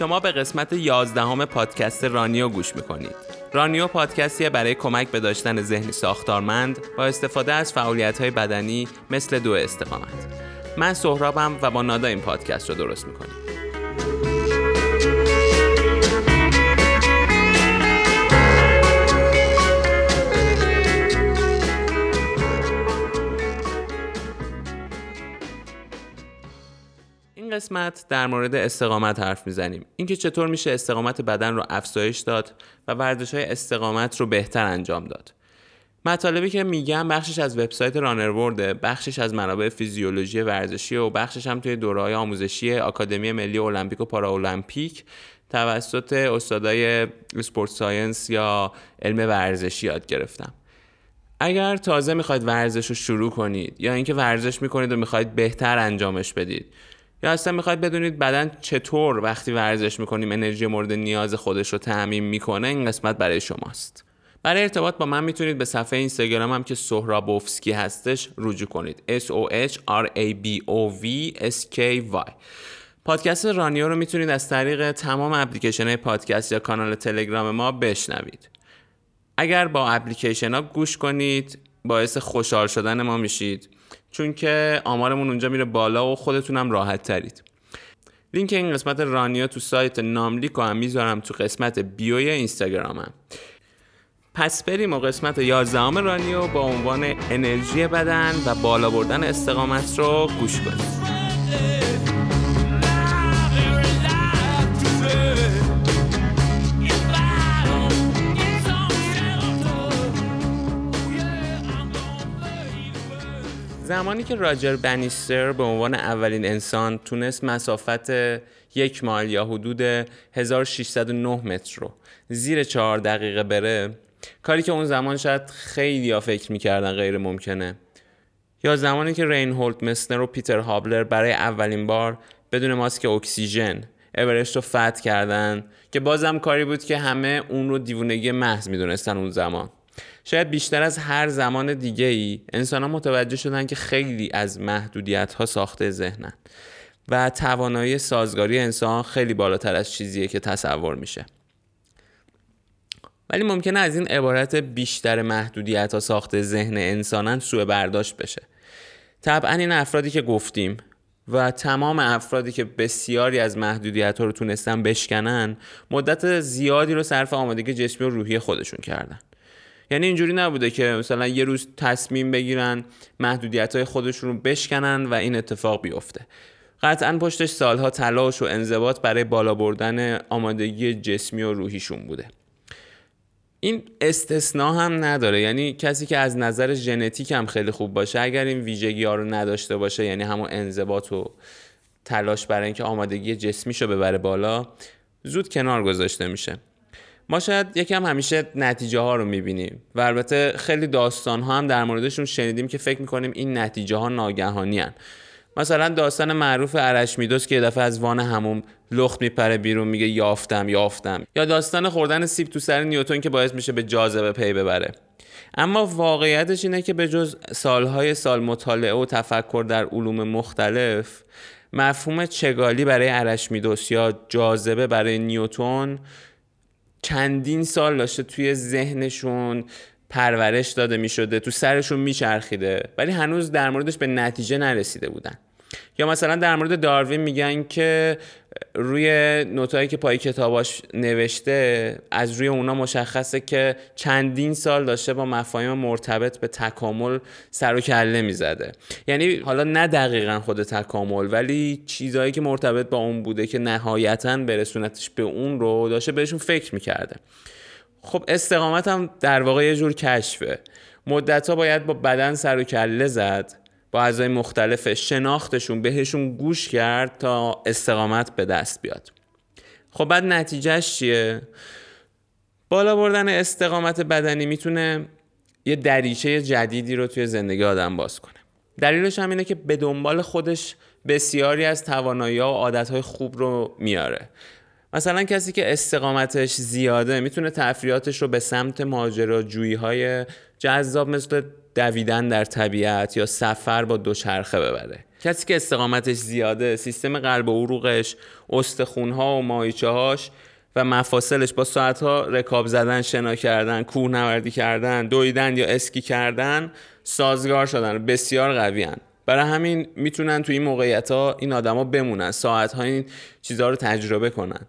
شما به قسمت 11 همه پادکست رانیو گوش می‌کنید. رانیو پادکستیه برای کمک به داشتن ذهنی ساختارمند با استفاده از فعالیت بدنی مثل دو استقامت. من سهرابم و با نادا این پادکست رو درست می‌کنیم. قسمت در مورد استقامت حرف می‌زنیم. اینکه چطور میشه استقامت بدن رو افزایش داد و ورزش های استقامت رو بهتر انجام داد. مطالبی که میگم بخشش از وبسایت Runner's World ه بخشش از منابع فیزیولوژی ورزشی و بخشش هم توی دورهای آموزشی آکادمی ملی المپیک و پاراولمپیک توسط استادای sport science یا علم ورزشی یاد گرفتم. اگر تازه می‌خواید ورزش رو شروع کنید یا اینکه ورزش می‌کنید و می‌خواید بهتر انجامش بدید یا اصلا می‌خواید بدونید بدن چطور وقتی ورزش می‌کنیم انرژی مورد نیاز خودش رو تعمین می‌کنه این قسمت برای شماست. برای ارتباط با من می‌تونید به صفحه اینستاگرام هم که سهرابوفسکی هستش رجوع کنید. S O H R A B O V S K Y. پادکست رانیو رو می‌تونید از طریق تمام اپلیکیشن های پادکست یا کانال تلگرام ما بشنوید. اگر با اپلیکیشن ها گوش کنید باعث خوشحال شدن ما میشید. چون که آمارمون اونجا میره بالا و خودتونم راحت ترید. لینک این قسمت رانیو تو سایت ناملیک هم می‌ذارم تو قسمت بیوی اینستاگرامم پس بریم و قسمت 11 رانیو با عنوان انرژی بدن و بالا بردن استقامت رو گوش کنید زمانی که راجر بنیستر به عنوان اولین انسان تونست مسافت یک مایل یا حدود 1609 متر رو زیر چهار دقیقه بره کاری که اون زمان شاید خیلی ها فکر می‌کردن غیر ممکنه. یا زمانی که رین هولت مسنر و پیتر هابلر برای اولین بار بدون ماسک اکسیژن اورشت رو فتح کردن که بازم کاری بود که همه اون رو دیوونگی محض می‌دونستن اون زمان. شاید بیشتر از هر زمان دیگه ای انسان ها متوجه شدن که خیلی از محدودیت ها ساخته ذهنن و توانایی سازگاری انسان خیلی بالاتر از چیزیه که تصور میشه. ولی ممکنه از این عبارت بیشتر محدودیت ها ساخته ذهن انسانن سوء برداشت بشه. طبعا این افرادی که گفتیم و تمام افرادی که بسیاری از محدودیت ها رو تونستن بشکنن مدت زیادی رو صرف آمادگی جسمی و روحی خودشون کردن. یعنی اینجوری نبوده که مثلا یه روز تصمیم بگیرن محدودیت های خودشون رو بشکنن و این اتفاق بیفته. قطعا پشتش سالها تلاش و انضباط برای بالا بردن آمادگی جسمی و روحیشون بوده. این استثنا هم نداره. یعنی کسی که از نظر ژنتیک هم خیلی خوب باشه اگر این ویژگی ها رو نداشته باشه یعنی همون انضباط و تلاش برای اینکه آمادگی جسمیشو ببره بالا زود کنار گذاشته میشه. ما شاید یکم همیشه نتیجه ها رو می‌بینیم و البته خیلی داستان ها هم در موردشون شنیدیم که فکر می‌کنیم این نتیجه ها ناگهانی هن. مثلا داستان معروف ارشمیدس که یه دفعه از وان هموم لخت میپره بیرون میگه یافتم یافتم یا داستان خوردن سیب تو سر نیوتون که باعث میشه به جاذبه پی ببره اما واقعیتش اینه که به جز سالهای سال مطالعه و تفکر در علوم مختلف مفهوم چگالی برای ارشمیدس یا جاذبه برای نیوتون چندین سال داشته توی ذهنشون پرورش داده می شده تو سرشون میچرخیده ولی هنوز در موردش به نتیجه نرسیده بودن. یا مثلا در مورد داروین میگن که روی نوتایی که پای کتاباش نوشته از روی اونا مشخصه که چندین سال داشته با مفاهیم مرتبط به تکامل سر و کله می‌زده. یعنی حالا نه دقیقا خود تکامل ولی چیزهایی که مرتبط با اون بوده که نهایتا برسونتش به اون رو داشته بهشون فکر می‌کرده. خب استقامت هم در واقع یه جور کشفه. مدت ها باید با بدن سر و کله زد. با اعضای مختلف شناختشون بهشون گوش کرد تا استقامت به دست بیاد. خب بعد نتیجهش چیه؟ بالا بردن استقامت بدنی می‌تونه یه دریچه جدیدی رو توی زندگی آدم باز کنه. دلیلش هم اینه که به دنبال خودش بسیاری از توانایی و عادتهای خوب رو میاره. مثلا کسی که استقامتش زیاده می‌تونه تفریاتش رو به سمت ماجراجویی های جذاب مثل دویدن در طبیعت یا سفر با دوچرخه ببره کسی که استقامتش زیاده سیستم قلب و عروقش استخونها و مایچه هاش و مفاصلش با ساعتها رکاب زدن شنا کردن کوهنوردی کردن دویدن یا اسکی کردن سازگار شدن بسیار قوی هن. برای همین می‌تونن توی این موقعیت ها این آدما بمونن ساعت ها این چیزها رو تجربه کنن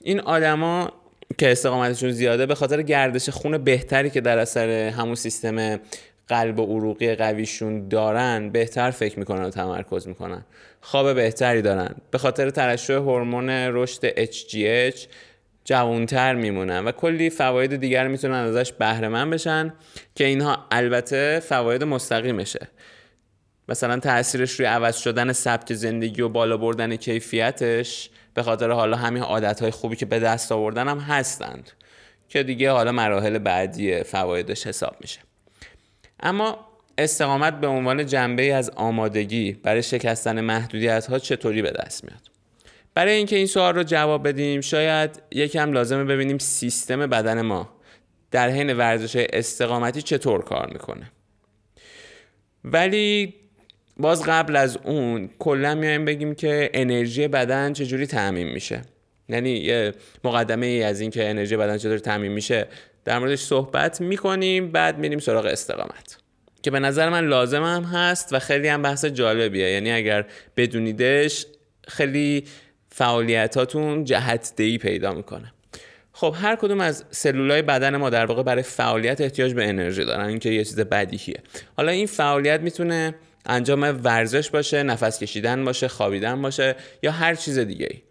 این آدما که استقامتشون زیاده به خاطر گردش خون بهتری که در اثر همون سیستم قلب و عروقی قویشون دارن بهتر فکر می‌کنن و تمرکز می‌کنن. خواب بهتری دارن. به خاطر ترشح هورمون رشد HGH جوانتر میمونن و کلی فواید دیگر می‌تونن ازش بهره بشن که اینها البته فواید مستقیمشه. مثلا تاثیرش روی عوض شدن سبک زندگی و بالا بردن کیفیتش به خاطر حالا همین عادت خوبی که به دست آوردن هم هستند که دیگه حالا مراحل بعدی فوایدش حساب میشه. اما استقامت به عنوان جنبه از آمادگی برای شکستن محدودیت ها چطوری به دست میاد؟ برای اینکه این سوال رو جواب بدیم شاید یکم لازمه ببینیم سیستم بدن ما در حین ورزش استقامتی چطور کار می‌کنه. ولی باز قبل از اون کلا میایم بگیم که انرژی بدن چجوری تعمین میشه. یعنی یه مقدمه ای از این که انرژی بدن چطوری تعمین میشه در موردش صحبت می‌کنیم بعد میریم سراغ استقامت که به نظر من لازم هم هست و خیلی هم بحث جالبیه. یعنی اگر بدونیدش خیلی فعالیتاتون جهت دهی پیدا می‌کنه. خب هر کدوم از سلولای بدن ما در واقع برای فعالیت احتیاج به انرژی دارن این که یه چیز بدیهیه. حالا این فعالیت می‌تونه انجام ورزش باشه نفس کشیدن باشه خوابیدن باشه یا هر چیز دیگه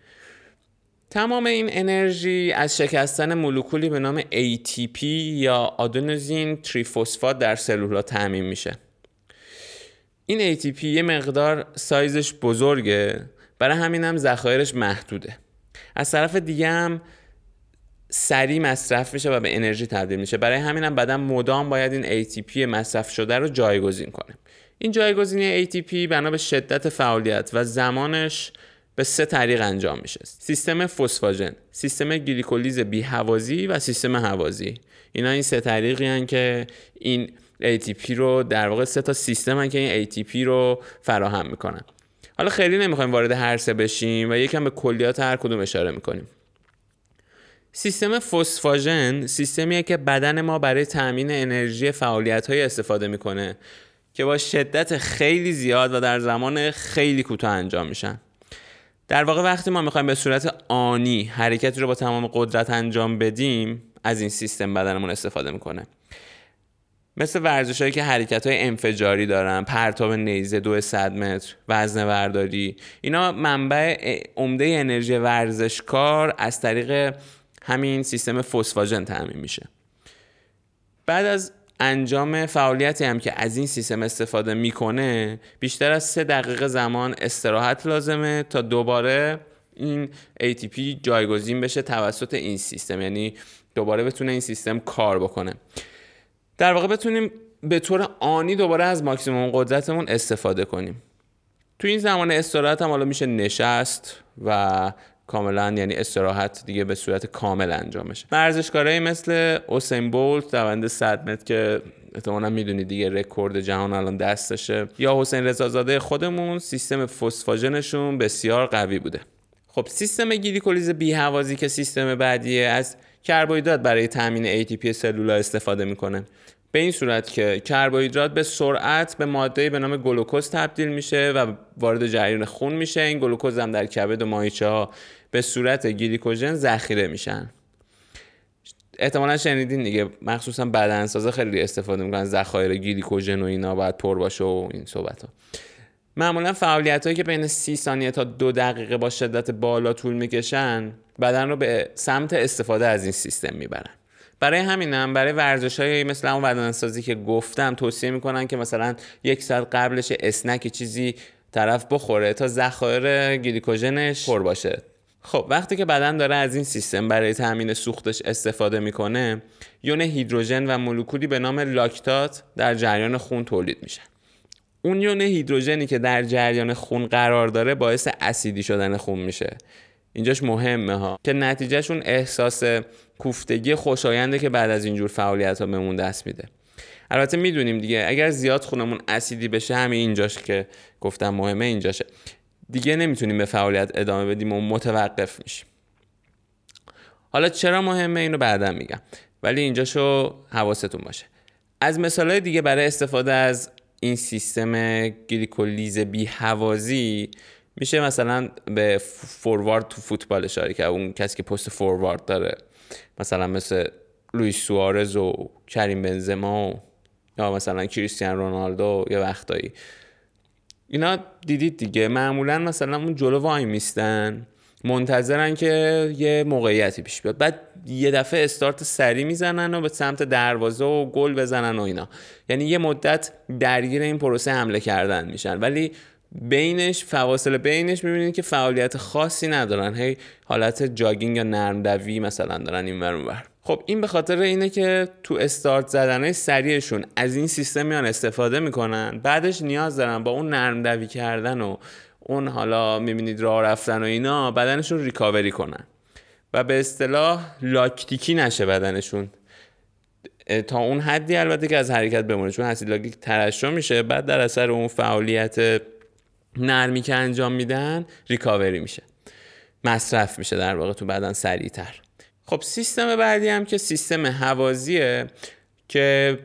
تمام این انرژی از شکستن مولکولی به نام ATP یا آدونوزین تریفوسفات در سلولا تأمین میشه. این ATP یه مقدار سایزش بزرگه برای همین هم ذخایرش محدوده. از طرف دیگه هم سریع مصرف میشه و به انرژی تبدیل میشه. برای همین هم بدن مدام باید این ATP مصرف شده رو جایگزین کنه. این جایگزینی ATP بنا به شدت فعالیت و زمانش به سه طریق انجام میشه. سیستم فسفاژن سیستم گلیکولیز بیهوازی و سیستم هوازی اینا این سه طریقی هن که این ATP رو در واقع سه تا سیستم هن که این ATP رو فراهم می‌کنن. حالا خیلی نمی‌خوایم وارد هر سه بشیم و یکم به کلیات هر کدوم اشاره می‌کنیم. سیستم فسفاژن سیستمیه که بدن ما برای تامین انرژی فعالیت های استفاده می‌کنه. که با شدت خیلی زیاد و در زمان خیلی کوتاه انجام میشن. در واقع وقتی ما می‌خوایم به صورت آنی حرکتی رو با تمام قدرت انجام بدیم از این سیستم بدنمون استفاده می‌کنه. مثل ورزش هایی که حرکت های انفجاری دارن پرتاب نیزه دو صد متر وزن برداری اینا منبع عمده انرژی ورزشکار از طریق همین سیستم فسفاژن تامین میشه. بعد از انجام فعالیتی هم که از این سیستم استفاده می‌کنه بیشتر از سه دقیقه زمان استراحت لازمه تا دوباره این ATP جایگزین بشه توسط این سیستم. یعنی دوباره بتونه این سیستم کار بکنه. در واقع بتونیم به طور آنی دوباره از ماکسیموم قدرتمون استفاده کنیم. تو این زمان استراحت هم حالا میشه نشست و کاملا یعنی استراحت دیگه به صورت کامل انجام بشه. ورزشکارایی مثل اوسین بولت دوند 100 متر که احتمالا می‌دونید دیگه رکورد جهان الان دستشه یا حسین رضازاده خودمون سیستم فسفاژنشون بسیار قوی بوده. خب سیستم گلیکولیز بی هوازی که سیستم بعدیه از کربوهیدرات برای تامین ATP سلولا استفاده می‌کنه. به این صورت که کربوهیدرات به سرعت به ماده به نام گلوکوز تبدیل میشه و وارد جریان خون میشه. این گلوکوز هم در کبد و ماهیچه ها به صورت گلیکوژن ذخیره میشن. احتمالا شنیدین دیگه مخصوصا بدنسازا خیلی استفاده می‌کنن ذخایر گلیکوژن و اینا باید پر باشه و این صحبت ها معمولا فعالیت هایی که بین سی ثانیه تا دو دقیقه با شدت بالا طول می‌کشن بدن رو به سمت استفاده از این سیستم می‌برن. برای همینم برای ورزش های مثل اون بدنسازی که گفتم توصیه می‌کنن که مثلا یک ساعت قبلش اسنک چیزی طرف بخوره تا ذخایر گلیکوژنش پر باشه. خب وقتی که بدن داره از این سیستم برای تامین سوختش استفاده می‌کنه یون هیدروژن و مولکولی به نام لاکتات در جریان خون تولید میشن اون یون هیدروژنی که در جریان خون قرار داره باعث اسیدی شدن خون میشه. اینجاش مهمه ها. که نتیجهشون احساس کوفتگی خوشاینده که بعد از اینجور فعالیت ها بهمون دست میده. البته می‌دونیم دیگه اگر زیاد خونمون اسیدی بشه همین اینجاش که گفتم مهمه اینجاشه. دیگه نمی‌تونیم به فعالیت ادامه بدیم و متوقف میشیم. حالا چرا مهمه اینو بعدا میگم. ولی اینجاشو حواستون باشه. از مثال دیگه برای استفاده از این سیستم گلیکولیز بی هوازی میشه مثلا به فوروارد تو فوتبال اشاره کرد. اون کسی که پست فوروارد داره. مثلا مثل لویس سوارز و کریم بنزما و یا مثلا کریستیان رونالدو یا وقتایی. اینا دیدید دیگه. معمولا مثلا اون جلو وای میستن. منتظرن که یه موقعیتی پیش بیاد. بعد یه دفعه استارت سری می‌زنن و به سمت دروازه و گل بزنن و اینا. یعنی یه مدت درگیر این پروسه حمله کردن میشن. ولی بینش فواصل بینش می‌بینید که فعالیت خاصی ندارن. هی حالت جاگینگ یا نرم دوی مثلا دارن این ور خب این به خاطر اینه که تو استارت زدن سریعشون از این سیستم میان استفاده می‌کنن. بعدش نیاز دارن با اون نرم دوی کردن و اون حالا می‌بینید راه رفتن و اینا بدنشون ریکاوری کنن. و به اصطلاح لاکتیکی نشه بدنشون. تا اون حدی البته که از حرکت بمونه چون اسید لاکتیک ترشح میشه بعد در اثر اون فعالیت نرمی که انجام میدن ریکاوری میشه. مصرف میشه در واقع تو بدن سریعتر. خب سیستم بعدی هم که سیستم حوازیه که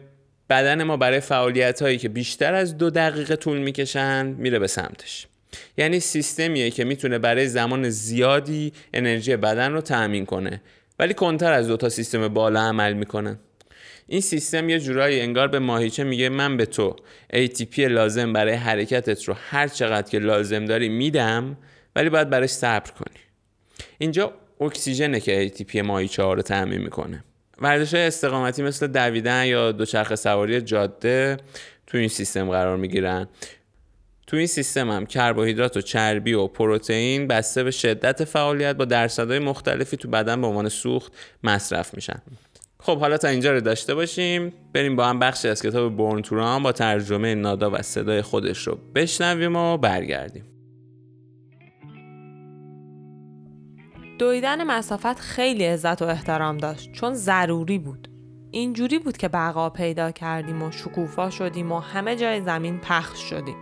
بدن ما برای فعالیت هایی که بیشتر از دو دقیقه طول می‌کشن میره به سمتش. یعنی سیستمیه که می‌تونه برای زمان زیادی انرژی بدن رو تأمین کنه ولی کنتر از دو تا سیستم بالا عمل می‌کنه. این سیستم یه جورایی انگار به ماهیچه میگه من به تو ATP لازم برای حرکتت رو هر چقدر که لازم داری میدم ولی باید براش صبر کنی. اینجا اکسیژنه که ATP ماهیچه ها رو تأمین می‌کنه. ورزش استقامتی مثل دویدن یا دوچرخه سواری جاده تو این سیستم قرار می‌گیرن. تو این سیستم هم کربوهیدرات و چربی و پروتئین بسته به شدت فعالیت با درصدهای مختلفی تو بدن به عنوان سوخت مصرف میشن. خب حالا تا اینجا رو داشته باشیم. بریم با هم بخشی از کتاب بورن توران با ترجمه نادا و صدای خودش رو بشنویم و برگردیم. دویدن مسافت خیلی عزت و احترام داشت چون ضروری بود. اینجوری بود که بقا پیدا کردیم و شکوفا شدیم و همه جای زمین پخش شدیم.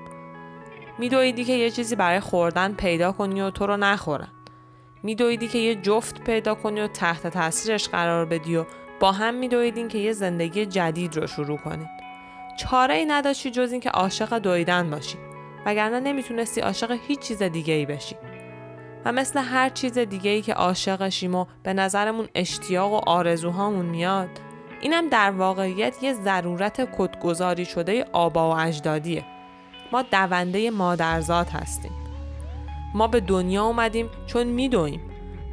میدویدی که یه چیزی برای خوردن پیدا کنی و تو رو نخورن. میدویدی که یه جفت پیدا کنی و تحت تاثیرش قرار بدی و با هم میدویدین که یه زندگی جدید رو شروع کنید. چاره ای نداشتی جز اینکه عاشق دویدن باشی وگرنه نمی‌تونستی عاشق هیچ چیز دیگه ای بشی. و مثل هر چیز دیگه ای که عاشقشیم و به نظرمون اشتیاق و آرزوهامون میاد اینم در واقعیت یه ضرورت کدگذاری شده آبا و اجدادیه. ما دونده مادرزاد هستیم. ما به دنیا اومدیم چون میدویم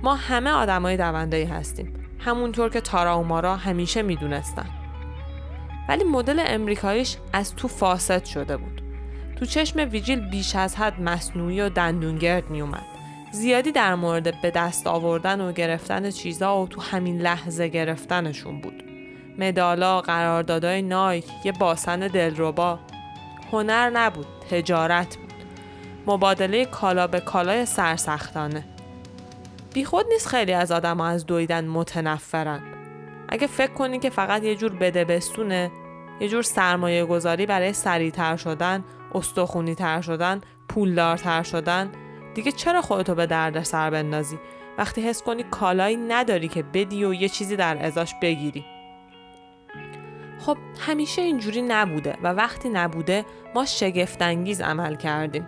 ما همه آدمای دونده هستیم. همونطور که تارا و مارا همیشه می‌دونستن. ولی مدل امریکاییش از تو فاسد شده بود. تو چشم ویجیل بیش از حد مصنوعی و دندونگرد میومد زیادی در مورد به دست آوردن و گرفتن چیزا و تو همین لحظه گرفتنشون بود. مدالا قراردادای نایک یه باسن دلربا. هنر نبود تجارت بود. مبادله کالا به کالای سرسختانه. بیخود نیست خیلی از آدم ها از دویدن متنفرن. اگه فکر کنی که فقط یه جور بده بستونه یه جور سرمایه گذاری برای سریعتر شدن استخونی تر شدن پولدارتر شدن دیگه چرا خودتو به درد سر بندازی؟ وقتی حس کنی کالایی نداری که بدی و یه چیزی در ازاش بگیری. خب همیشه اینجوری نبوده و وقتی نبوده ما شگفتانگیز عمل کردیم.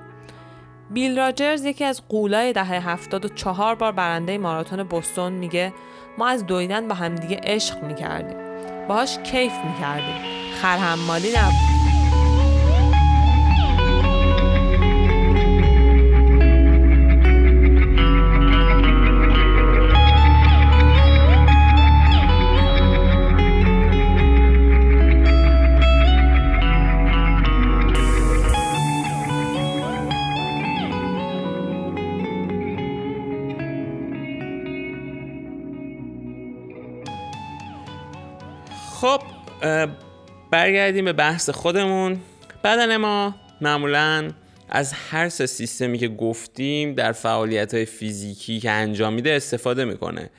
بیل راجرز یکی از قولای دهه هفتاد و چهار بار برنده ماراتون بوستون میگه ما از دویدن با همدیگه عشق می‌کردیم. باهاش کیف می‌کردیم. خرحمالی نبود. برگردیم به بحث خودمون. بدن ما معمولا از هر سه سیستمی که گفتیم در فعالیت های فیزیکی که انجام میده استفاده می‌کنه.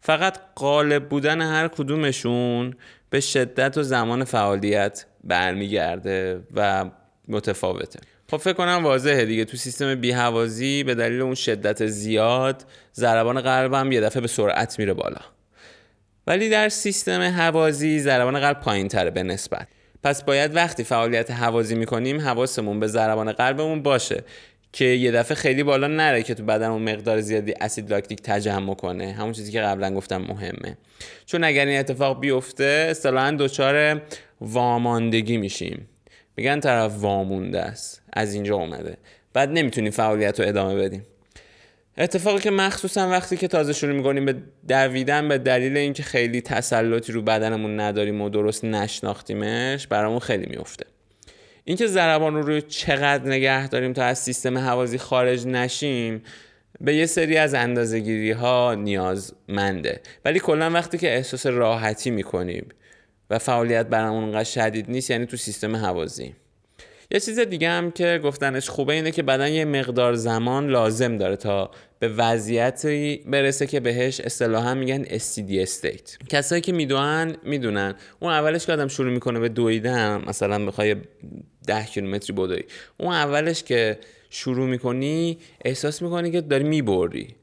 فقط غالب بودن هر کدومشون به شدت و زمان فعالیت برمیگرده و متفاوته. خب فکر کنم واضحه دیگه. تو سیستم بیهوازی به دلیل اون شدت زیاد ضربان قلبم یه دفعه به سرعت میره بالا. ولی در سیستم هوازی ضربان قلب پایین تره به نسبت. پس باید وقتی فعالیت هوازی می‌کنیم حواسمون به ضربان قلبمون باشه که یه دفعه خیلی بالا نره که تو بدن اون مقدار زیادی اسید لاکتیک تجمع کنه. همون چیزی که قبلا گفتم مهمه. چون اگر این اتفاق بیفته اصطلاحا دچار واماندگی میشیم. میگن طرف وامونده است. از اینجا اومده. بعد نمی‌تونیم فعالیت رو ادامه بدیم. اتفاقی که مخصوصا وقتی که تازه شروع می‌کنیم به دویدن به دلیل اینکه خیلی تسلطی رو بدنمون نداریم و درست نشناختیمش برامون خیلی میفته اینکه ضربان رو روی چقدر نگه داریم تا از سیستم حوازی خارج نشیم به یه سری از اندازهگیری ها نیازمنده. ولی کلا وقتی که احساس راحتی می‌کنیم و فعالیت برامون اونقدر شدید نیست یعنی تو سیستم حوازی. یه چیز دیگه هم که گفتنش خوبه اینه که بدن یه مقدار زمان لازم داره تا به وضعیتی برسه که بهش اصطلاحا میگن استیدی استیت کسایی که می‌دونن می‌دونن. اون اولش که آدم شروع می‌کنه به دویدن مثلا بخوای ده کیلومتری بدوی. اون اولش که شروع می‌کنی احساس می‌کنی که داری می‌بری.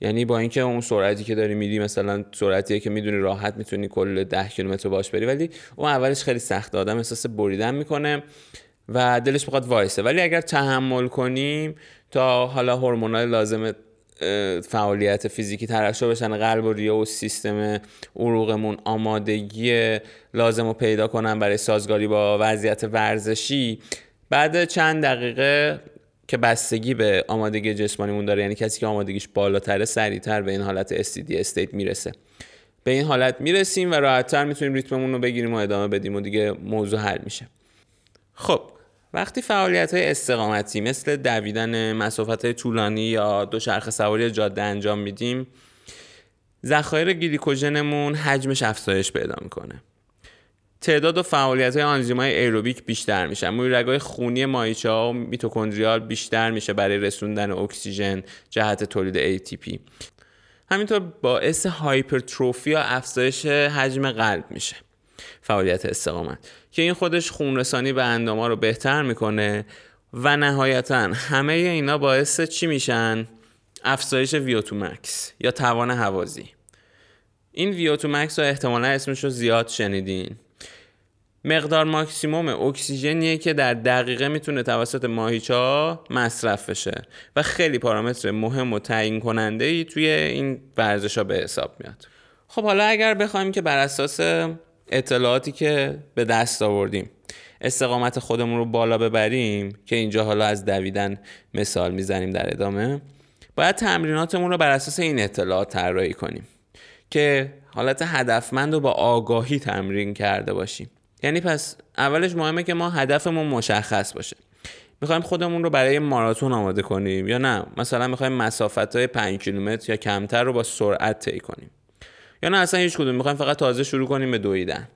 یعنی با اینکه اون سرعتی که داری میری مثلا سرعتیه که می‌دونی راحت می‌تونی کل ده کیلومتر باش بری ولی اون اولش خیلی سخته. آدم احساس بریدن می‌کنه. و دلش بخواد وایسه. ولی اگر تحمل کنیم تا حالا هورمونال لازم فعالیت فیزیکی ترشح بشن قلب و ریه و سیستم عروقمون آمادگی لازم رو پیدا کنن برای سازگاری با وضعیت ورزشی. بعد چند دقیقه که بستگی به آمادگی جسمانیمون داره یعنی کسی که آمادگیش بالاتره سریعتر به این حالت استیدی استیت می‌رسه. به این حالت می‌رسیم و راحتتر می‌تونیم ریتممون رو بگیریم و ادامه بدیم و دیگه موضوع حل میشه. خب وقتی فعالیت های استقامتی مثل دویدن مسافت های طولانی یا دوچرخه سواری جاده انجام میدیم ذخایر گلیکوژنمون حجمش افزایش پیدا می‌کنه. تعداد و فعالیت های آنزیمای ایروبیک بیشتر میشن. موی رگای خونی مایچه ها و میتوکندریال بیشتر میشه برای رسوندن اکسیژن جهت تولید ATP همینطور باعث هایپرتروفی یا افزایش حجم قلب میشه. فعالیت استقامت. که این خودش خونرسانی به انداما رو بهتر می‌کنه و نهایتا همه اینا باعث چی میشن؟ افزایش ویوتو مکس یا توان هوازی این ویوتو مکس رو احتمالا اسمش رو زیاد شنیدین. مقدار ماکسیموم اکسیژنیه که در دقیقه می‌تونه توسط ماهیچه ها مصرف بشه و خیلی پارامتر مهم و تعیین کننده ای توی این ورزش به حساب میاد. خب حالا اگر بخوایم که بر اساس اطلاعاتی که به دست آوردیم. استقامت خودمون رو بالا ببریم که اینجا حالا از دویدن مثال می‌زنیم در ادامه. باید تمریناتمون رو بر اساس این اطلاعات طراحی کنیم که حالت هدفمند رو با آگاهی تمرین کرده باشیم. یعنی پس اولش مهمه که ما هدفمون مشخص باشه. می‌خوایم خودمون رو برای ماراتون آماده کنیم یا نه؟ مثلا می‌خوایم مسافت های 5 کیلومتر یا کمتر رو با سرعت طی کنیم. یا نه اصلا هیچ کدوم. می‌خوایم فقط تازه شروع کنیم به دویدن.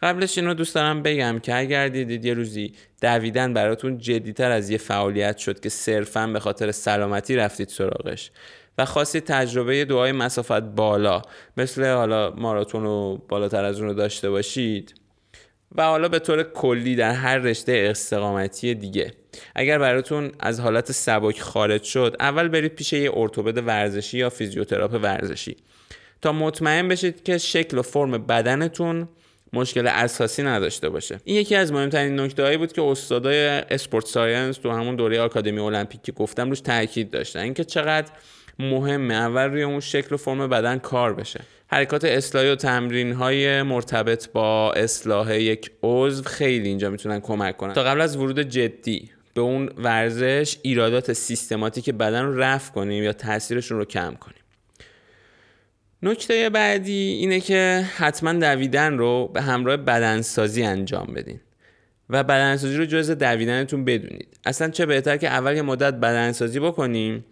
قبلش این رو دوست دارم بگم که اگر دیدید یه روزی دویدن براتون جدیتر از یه فعالیت شد که صرفا به خاطر سلامتی رفتید سراغش و خواستید تجربه دعای مسافت بالا مثل حالا ماراتون و بالاتر از اون رو داشته باشید و حالا به طور کلی در هر رشته استقامتی دیگه. اگر براتون از حالت سبک خارج شد اول برید پیش یه ارتوپد ورزشی یا فیزیوتراپ ورزشی. تا مطمئن بشید که شکل و فرم بدنتون مشکل اساسی نداشته باشه. این یکی از مهمترین نکته هایی بود که استادای sport science تو همون دوره آکادمی المپیک که گفتم روش تاکید داشتن. اینکه چقدر مهمه اول روی اون شکل و فرم بدن کار بشه. حرکات اصلاحی و تمرین های مرتبط با اصلاح یک عضو خیلی اینجا می‌تونن کمک کنن. تا قبل از ورود جدی به اون ورزش ایرادات سیستماتیک بدن رو رفع کنیم یا تاثیرشون رو کم کنیم. نکته بعدی اینه که حتما دویدن رو به همراه بدنسازی انجام بدین. و بدنسازی رو جز دویدنتون بدونید. اصلا چه بهتر که اول یه مدت بدنسازی بکنیم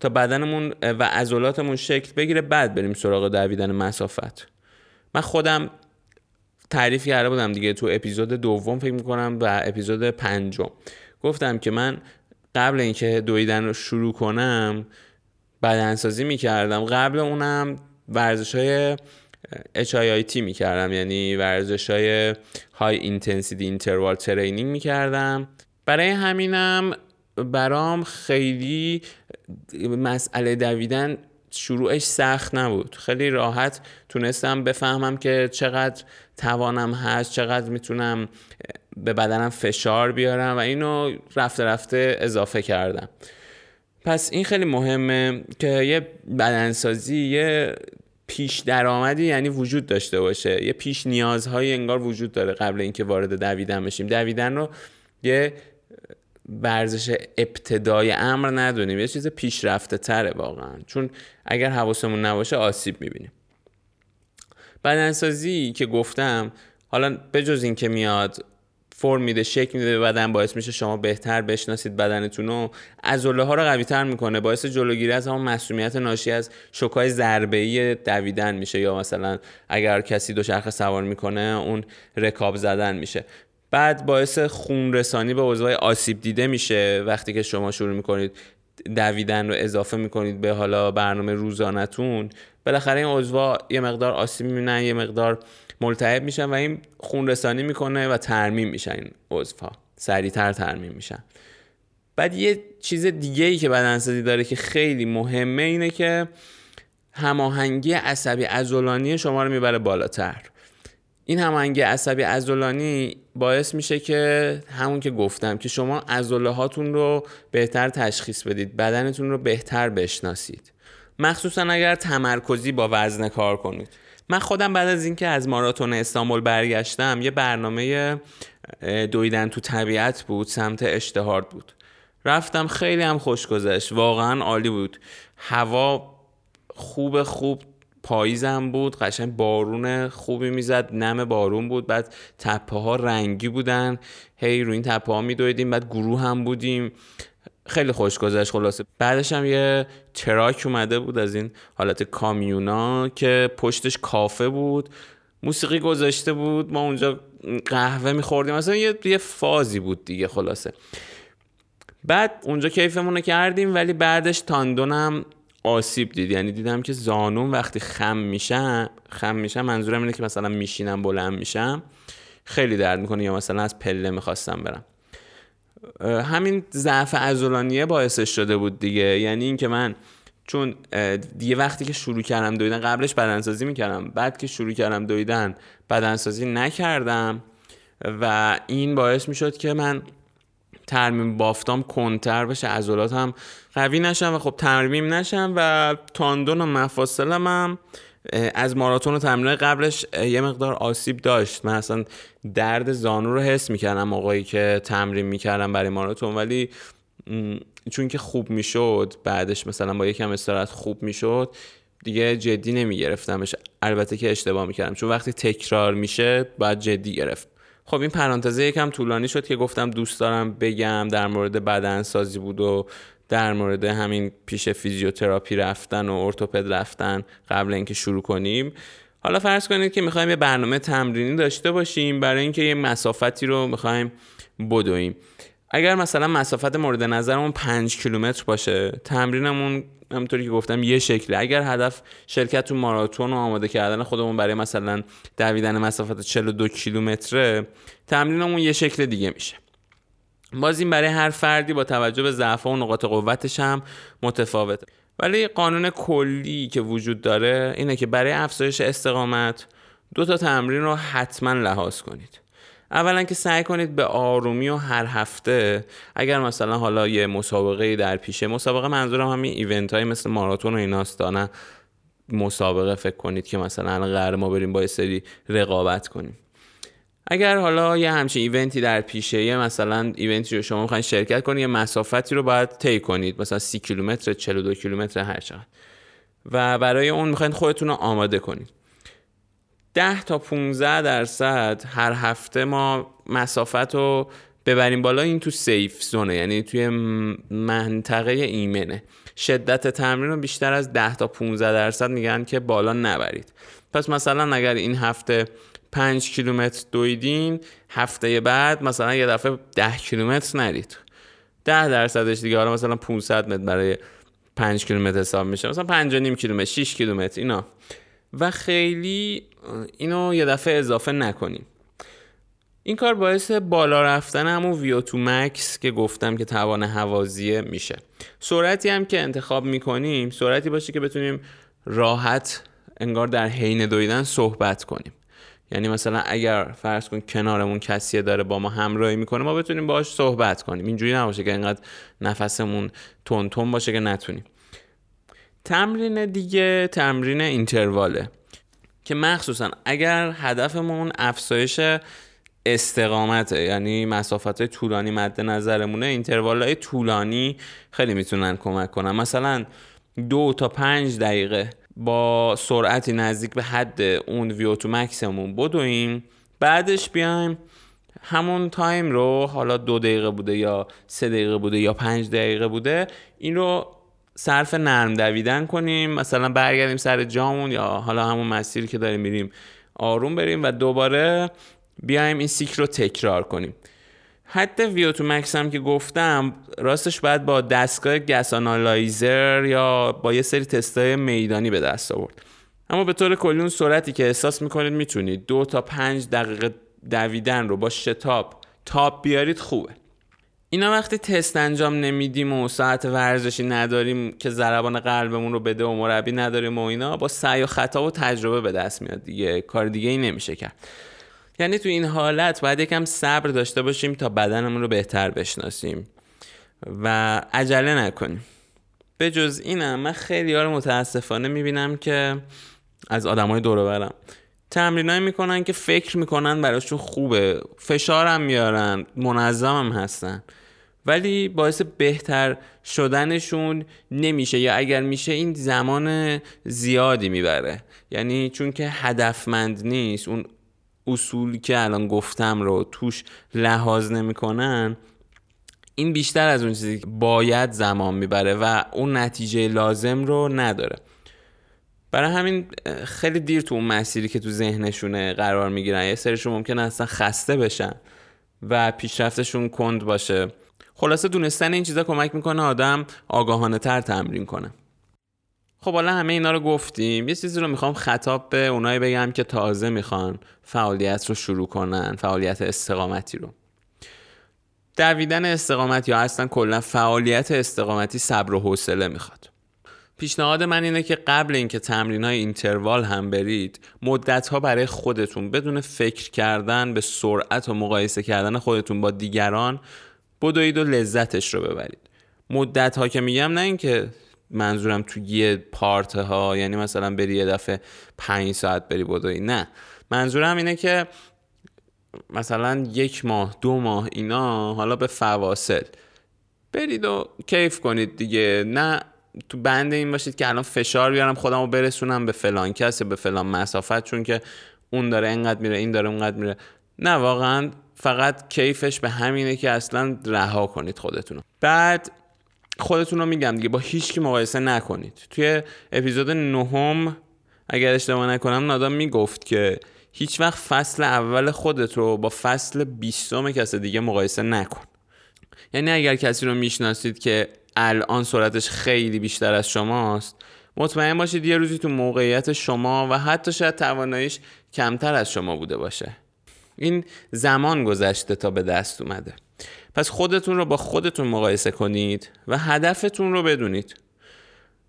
تا بدنمون و عضلاتمون شکل بگیره بعد بریم سراغ دویدن مسافت. من خودم تعریف کرده بودم دیگه تو اپیزود دوم فکر می‌کنم و اپیزود پنجم. گفتم که من قبل اینکه دویدن رو شروع کنم بدنسازی می‌کردم. قبل اونم ورزش های HIIT می‌کردم یعنی ورزش های high intensity interval training می‌کردم. برای همینم برام خیلی مسئله دویدن شروعش سخت نبود. خیلی راحت تونستم بفهمم که چقدر توانم هست چقدر می‌تونم به بدنم فشار بیارم و اینو رفته رفته اضافه کردم. پس این خیلی مهمه که یه بدنسازی یه پیش درآمدی یعنی وجود داشته باشه. یه پیش نیازهایی انگار وجود داره قبل اینکه وارد دویدن بشیم. دویدن رو یه ورزش ابتدای امر ندونیم. یه چیز پیشرفته تره واقعا. چون اگر حواسمون نباشه آسیب می‌بینیم. بدنسازی که گفتم حالا بجز این که میاد فرم میده شکل میده به بدن باعث میشه شما بهتر بشناسید بدنتون و عضله ها رو قوی تر می‌کنه. باعث جلوگیری از همون مسئولیت ناشی از شوکای ضربه ای دویدن میشه یا مثلا اگر کسی دوچرخه سوار می‌کنه اون رکاب زدن میشه. بعد باعث خون رسانی به عضوهای آسیب دیده میشه وقتی که شما شروع می‌کنید دویدن رو اضافه می‌کنید به حالا برنامه روزانتون بالاخره این عضوا یه مقدار آسیب می‌بینن یه مقدار ملتهب میشن و این خون رسانی می‌کنه و ترمیم میشن این عضوها. سریعتر ترمیم میشن. بعد یه چیز دیگه ای که بدنسازی داره که خیلی مهمه اینه که هماهنگی عصبی عضلانی شما رو می‌بره بالاتر. این هماهنگی عصبی عضلانی باعث میشه که همون که گفتم که شما عضله هاتون رو بهتر تشخیص بدید بدنتون رو بهتر بشناسید. مخصوصا اگر تمرکزی با وزن کار کنید. من خودم بعد از اینکه از ماراتون استانبول برگشتم یه برنامه دویدن تو طبیعت بود سمت اشتهارد بود. رفتم خیلی هم خوش گذشت واقعا عالی بود. هوا خوب خوب پاییزم بود قشنگ بارون خوبی می‌زد نم بارون بود بعد تپه ها رنگی بودن. هی روی این تپه ها میدویدیم بعد گروه هم بودیم. خیلی خوش گذشت خلاصه. بعدش هم یه تراک اومده بود از این حالت کامیونا که پشتش کافه بود موسیقی گذاشته بود ما اونجا قهوه میخوردیم. مثلا یه،, یه فازی بود دیگه خلاصه. بعد اونجا کیفمون کردیم ولی بعدش تاندونم آسیب دید. یعنی دیدم که زانون وقتی خم میشم خم میشم منظورم اینه که مثلا میشینم بلند میشم خیلی درد می‌کنه یا مثلا از پله می‌خواستم برم. همین ضعف عضلانیه باعثش شده بود دیگه. یعنی اینکه من چون دیگه وقتی که شروع کردم دویدن قبلش بدنسازی می‌کردم. بعد که شروع کردم دویدن بدنسازی نکردم و این باعث می‌شد که من ترمیم بافتام کنتر بشه عضلاتم قوی نشم و خب ترمیم نشم و تاندون و مفاصلم هم از ماراتون و تمرین قبلش یه مقدار آسیب داشت. من اصلا درد زانو رو حس می‌کردم موقعی که تمرین می‌کردم برای ماراتون. ولی چون که خوب می‌شد بعدش مثلا با یکم استراحت خوب می‌شد دیگه جدی نمیگرفتمش. البته که اشتباه می‌کردم. چون وقتی تکرار میشه باید جدی گرفت. خب این پرانتزه یکم طولانی شد که گفتم دوست دارم بگم در مورد بدن سازی بود و در مورد همین پیش فیزیوتراپی رفتن و ارتوپد رفتن قبل اینکه شروع کنیم حالا فرض کنید که می‌خوایم یه برنامه تمرینی داشته باشیم برای اینکه یه مسافتی رو می‌خوایم بدویم. اگر مثلا مسافت مورد نظرمون 5 کیلومتر باشه تمرینمون همونطوری که گفتم یه شکله. اگر هدف شرکت تو ماراتون و آماده کردن خودمون برای مثلا دویدن مسافت 42 کیلومتره تمرینمون یه شکل دیگه میشه. باز این برای هر فردی با توجه به ضعف و نقاط قوتش هم متفاوته ولی قانون کلی که وجود داره اینه که برای افزایش استقامت دو تا تمرین رو حتما لحاظ کنید. اولا که سعی کنید به آرومی و هر هفته اگر مثلا حالا یه مسابقه در پیشه مسابقه منظورم همین ایونت های مثل ماراتون و ایناست نه؟ مسابقه فکر کنید که مثلا قرار ما بریم با سری رقابت کنیم. اگر حالا یه همچین ایونتی در پیشه یه مثلا ایونتی رو شما می‌خواین شرکت کنید یه مسافتی رو باید طی کنید مثلا 30 کیلومتر 42 کیلومتر هر چقدر. و برای اون می‌خواین خودتون رو آماده کنید. 10 تا 15 درصد هر هفته ما مسافت رو ببریم بالا این تو سیف زونه یعنی توی منطقه ایمنه. شدت تمرین رو بیشتر از 10 تا 15 درصد میگن که بالا نبرید. پس مثلا اگر این هفته 5 کیلومتر دویدین هفته بعد مثلا یه دفعه 10 کیلومتر نرید. ده درصدش دیگه حالا مثلا 500 متر برای 5 کیلومتر حساب میشه. مثلا 5 نیم کیلومتر 6 کیلومتر اینا. و خیلی اینو یه دفعه اضافه نکنیم. این کار باعث بالا رفتن همون ویو تو مکس که گفتم که توان حوازیه میشه. سرعتی هم که انتخاب می‌کنیم سرعتی باشه که بتونیم راحت انگار در حین دویدن صحبت کنیم. یعنی مثلا اگر فرض کن کنارمون کسی داره با ما همراهی می‌کنه ما بتونیم باهاش صحبت کنیم. اینجوری نباشه که انقدر نفسمون تون تون باشه که نتونیم. تمرین دیگه تمرین interval ه که مخصوصا اگر هدفمون افزایش استقامته. یعنی مسافت طولانی مد نظرمونه. interval های طولانی خیلی می‌تونن کمک کنن. مثلا دو تا پنج دقیقه با سرعتی نزدیک به حد اون VO2 max مون بدویم. بعدش بیایم همون time رو حالا دو دقیقه بوده یا سه دقیقه بوده یا پنج دقیقه بوده این رو صرف نرم دویدن کنیم. مثلا برگردیم سر جامون یا حالا همون مسیری که داریم میریم آروم بریم و دوباره بیایم این سیکل رو تکرار کنیم. حد VO2 max هم که گفتم راستش باید با دستگاه gas analyzer یا با یه سری تستای میدانی به دست آورد. اما به طور کلی اون سرعتی که احساس می‌کنید می‌تونید. دو تا پنج دقیقه دویدن رو با شتاب تاب بیارید خوبه. اینا وقتی تست انجام نمیدیم و ساعت ورزشی نداریم که ضربان قلبمون رو بده و مربی نداریم و اینا با سعی و خطا و تجربه به دست میاد دیگه. کار دیگه ای نمیشه کرد. یعنی تو این حالت باید یکم صبر داشته باشیم تا بدنمون رو بهتر بشناسیم و عجله نکنیم. به جز اینم من خیلی ها رو متاسفانه می‌بینم که از آدم های دور برم. تمرینایی می‌کنن که فکر می‌کنن براشون خوبه فشارم میارن منظمم هستن. ولی باعث بهتر شدنشون نمیشه یا اگر میشه این زمان زیادی می‌بره. یعنی چون که هدفمند نیست اون اصولی که الان گفتم رو توش لحاظ نمی‌کنن این بیشتر از اون چیزی که باید زمان می‌بره و اون نتیجه لازم رو نداره. برای همین خیلی دیر تو اون مسیری که تو ذهنشونه قرار می‌گیرن. یه سریشون ممکن اصلا خسته بشن و پیشرفتشون کند باشه. خلاصه دونستن این چیزا کمک می‌کنه آدم آگاهانه تر تمرین کنه. خب حالا همه اینا رو گفتیم. یه چیزی رو می‌خوام خطاب به اونایی بگم که تازه می‌خوان فعالیت رو شروع کنن فعالیت استقامتی رو. دویدن استقامت یا اصلا کلا فعالیت استقامتی صبر و حوصله می‌خواد. پیشنهاد من اینه که قبل اینکه تمرین های اینتروال هم برید مدت ها برای خودتون بدون فکر کردن به سرعت و مقایسه کردن خودتون با دیگران بدوید و لذتش رو ببرید. مدت ها که میگم نه اینکه منظورم تو یه پارت ها یعنی مثلا بری یه دفعه پنج ساعت بری بدوی نه. منظورم اینه که مثلا یک ماه دو ماه اینا حالا به فواصل. برید و کیف کنید دیگه. نه تو بند این باشید که الان فشار بیارم خودم رو برسونم به فلان کس به فلان مسافت چون که اون داره اینقدر میره این داره اونقدر میره. نه واقعا فقط کیفش به همینه که اصلا رها کنید خودتون بعد خودتون رو میگم دیگه با هیچ کی مقایسه نکنید. توی اپیزود نهم اگر اشتباه نکنم نادام می‌گفت که هیچ وقت فصل اول خودت رو با فصل بیستم کس دیگه مقایسه نکن. یعنی اگر کسی رو می‌شناسید که الان سرعتش خیلی بیشتر از شماست مطمئن باشید یه روزی تو موقعیت شما و حتی شاید تواناییش کمتر از شما بوده باشه. این زمان گذشته تا به دست اومده. پس خودتون رو با خودتون مقایسه کنید و هدفتون رو بدونید.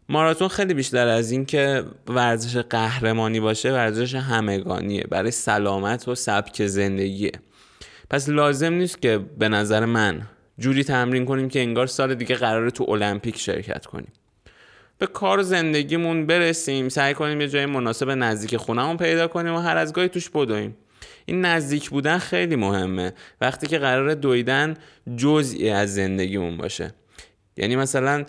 ماراتون خیلی بیشتر از این که ورزش قهرمانی باشه ورزش همگانیه برای سلامت و سبک زندگیه. پس لازم نیست که به نظر من جوری تمرین کنیم که انگار سال دیگه قراره تو المپیک شرکت کنیم. به کار زندگیمون برسیم سعی کنیم یه جای مناسب نزدیک خونهمون پیدا کنیم و هر از گاهی توش بدویم. این نزدیک بودن خیلی مهمه. وقتی که قرار دویدن جزئی از زندگیمون باشه. یعنی مثلا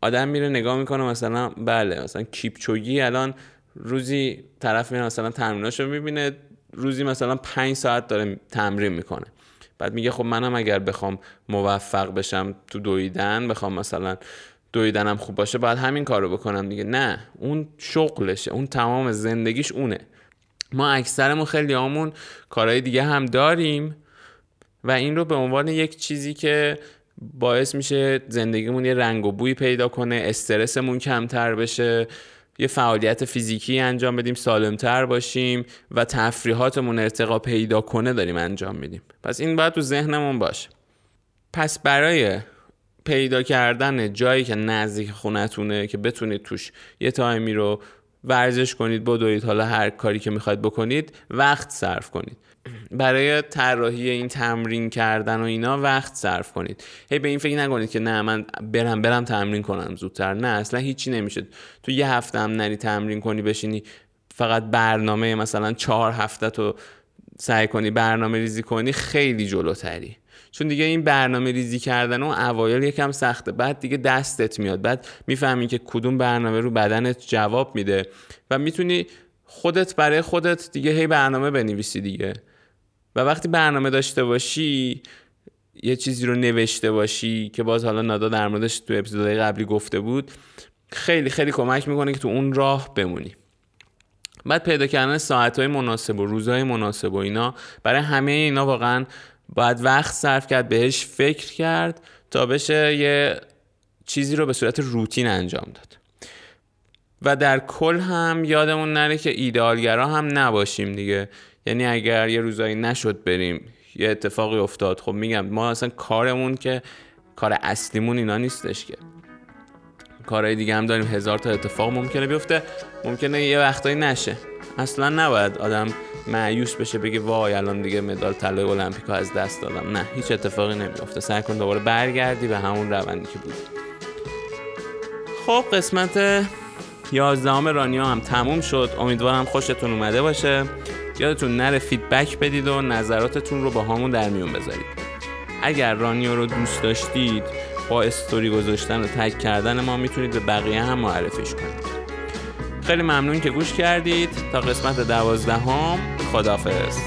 آدم میره نگاه می‌کنه مثلا بله مثلا کیپچوگی الان روزی طرف میره مثلا تمریناشو می‌بینه روزی مثلا پنج ساعت داره تمرین می‌کنه. بعد میگه خب منم اگر بخوام موفق بشم تو دویدن بخوام مثلا دویدنم خوب باشه باید همین کارو بکنم. دیگه نه اون شغلشه اون تمام زندگیش اونه. ما اکثرمون خیلی همون کارهای دیگه هم داریم و این رو به عنوان یک چیزی که باعث میشه زندگیمون یه رنگ و بوی پیدا کنه استرسمون کمتر بشه یه فعالیت فیزیکی انجام بدیم سالمتر باشیم و تفریحاتمون ارتقا پیدا کنه داریم انجام میدیم. پس این باید تو ذهنمون باشه. پس برای پیدا کردن جایی که نزدیک خونتونه که بتونید توش یه تایمی رو ورزش کنید بدوید حالا هر کاری که می‌خواید بکنید وقت صرف کنید. برای طراحی این تمرین کردن و اینا وقت صرف کنید. هی به این فکر نکنید که نه من برم برم تمرین کنم زودتر. نه اصلا هیچی نمیشه. تو یه هفته هم نری تمرین کنی بشینی فقط برنامه مثلا چهار هفته تو سعی کنی برنامه ریزی کنی خیلی جلوتری. چون دیگه این برنامه ریزی کردن و اوایل یکم سخته. بعد دیگه دستت میاد. بعد می‌فهمی که کدوم برنامه رو بدنت جواب میده و می‌تونی خودت برای خودت دیگه هی برنامه بنویسی دیگه. و وقتی برنامه داشته باشی یه چیزی رو نوشته باشی که باز حالا نادا در موردش تو اپیزودهای قبلی گفته بود خیلی خیلی کمک می‌کنه که تو اون راه بمونی. بعد پیدا کردن ساعتهای مناسب و روزهای مناسب و اینا برای همه اینا واقعا باید وقت صرف کرد بهش فکر کرد تا بشه یه چیزی رو به صورت روتین انجام داد. و در کل هم یادمون نره که ایدئالگرا هم نباشیم دیگه. یعنی اگر یه روزایی نشد بریم یه اتفاقی افتاد خب میگم ما اصلا کارمون که کار اصلیمون اینا نیستش که. کارهای دیگه هم داریم هزار تا اتفاق ممکنه بیفته ممکنه یه وقتایی نشه. اصلا نباید آدم معیوس بشه بگه وای الان دیگه مدال طلای المپیکو از دست دادم. نه هیچ اتفاقی نمیفته سعی کن دوباره برگردی به همون روندی که بود خب قسمت یازدهم رانیو هم تموم شد. امیدوارم خوشتون اومده باشه. یادتون نره فیدبک بدید و نظراتتون رو با همون در میون بذارید. اگر رانیو رو دوست داشتید با استوری گذاشتن و تک کردن ما می‌تونید به بقیه هم معرفیش کنید. خیلی ممنون که گوش کردید. تا قسمت دوازدهم خدافظ